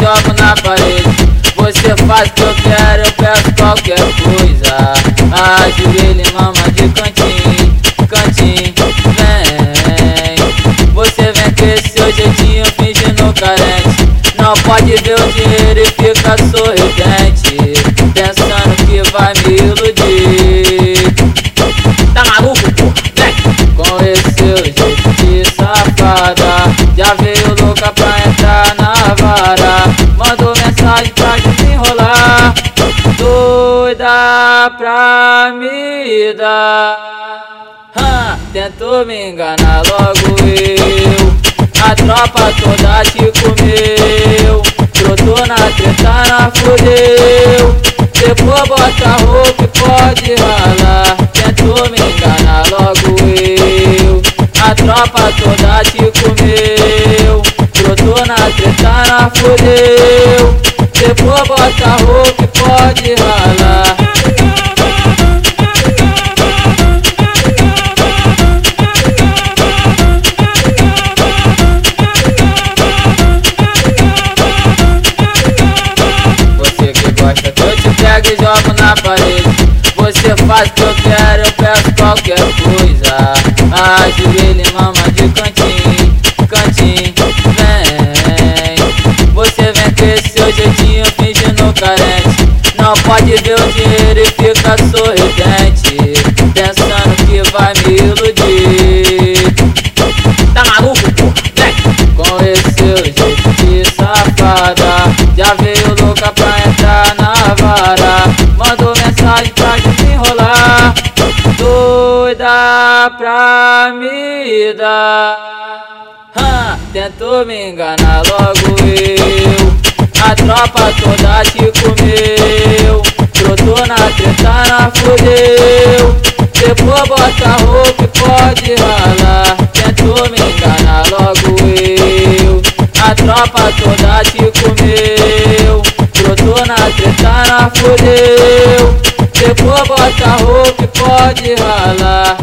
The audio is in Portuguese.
jogo na parede. Você faz o que eu quero, eu peço qualquer coisa. Ajoelha e mama de cantinho, cantinho, vem. Você vem esse seu jeitinho fingindo carente. Não pode ver o dinheiro e fica sorridente. Pensando que vai me iludir. Tá maluco? Vem! Com esse seu Doida pra me dar. Tentou me enganar logo eu. A tropa toda te comeu. Brotou na treta, na fudeu. Depois bota roupa e pode ralar. Tentou me enganar logo eu. A tropa toda te comeu. Brotou na treta, na fudeu. Depois bota roupa e pode pego e jogo na parede. Você faz o que eu quero, eu peço qualquer coisa. Ajoelha e mama de cantinho, cantinho, vem. Você vem com seu jeitinho fingindo carente. Não pode ver o dinheiro e fica sorridente pra me dar. Tentou me enganar logo eu. A tropa toda te comeu. Brotou na treta, fudeu. Depois bota roupa e pode ralar. Tentou me enganar logo eu. A tropa toda te comeu. Brotou na treta, fudeu. Depois bota roupa e pode ralar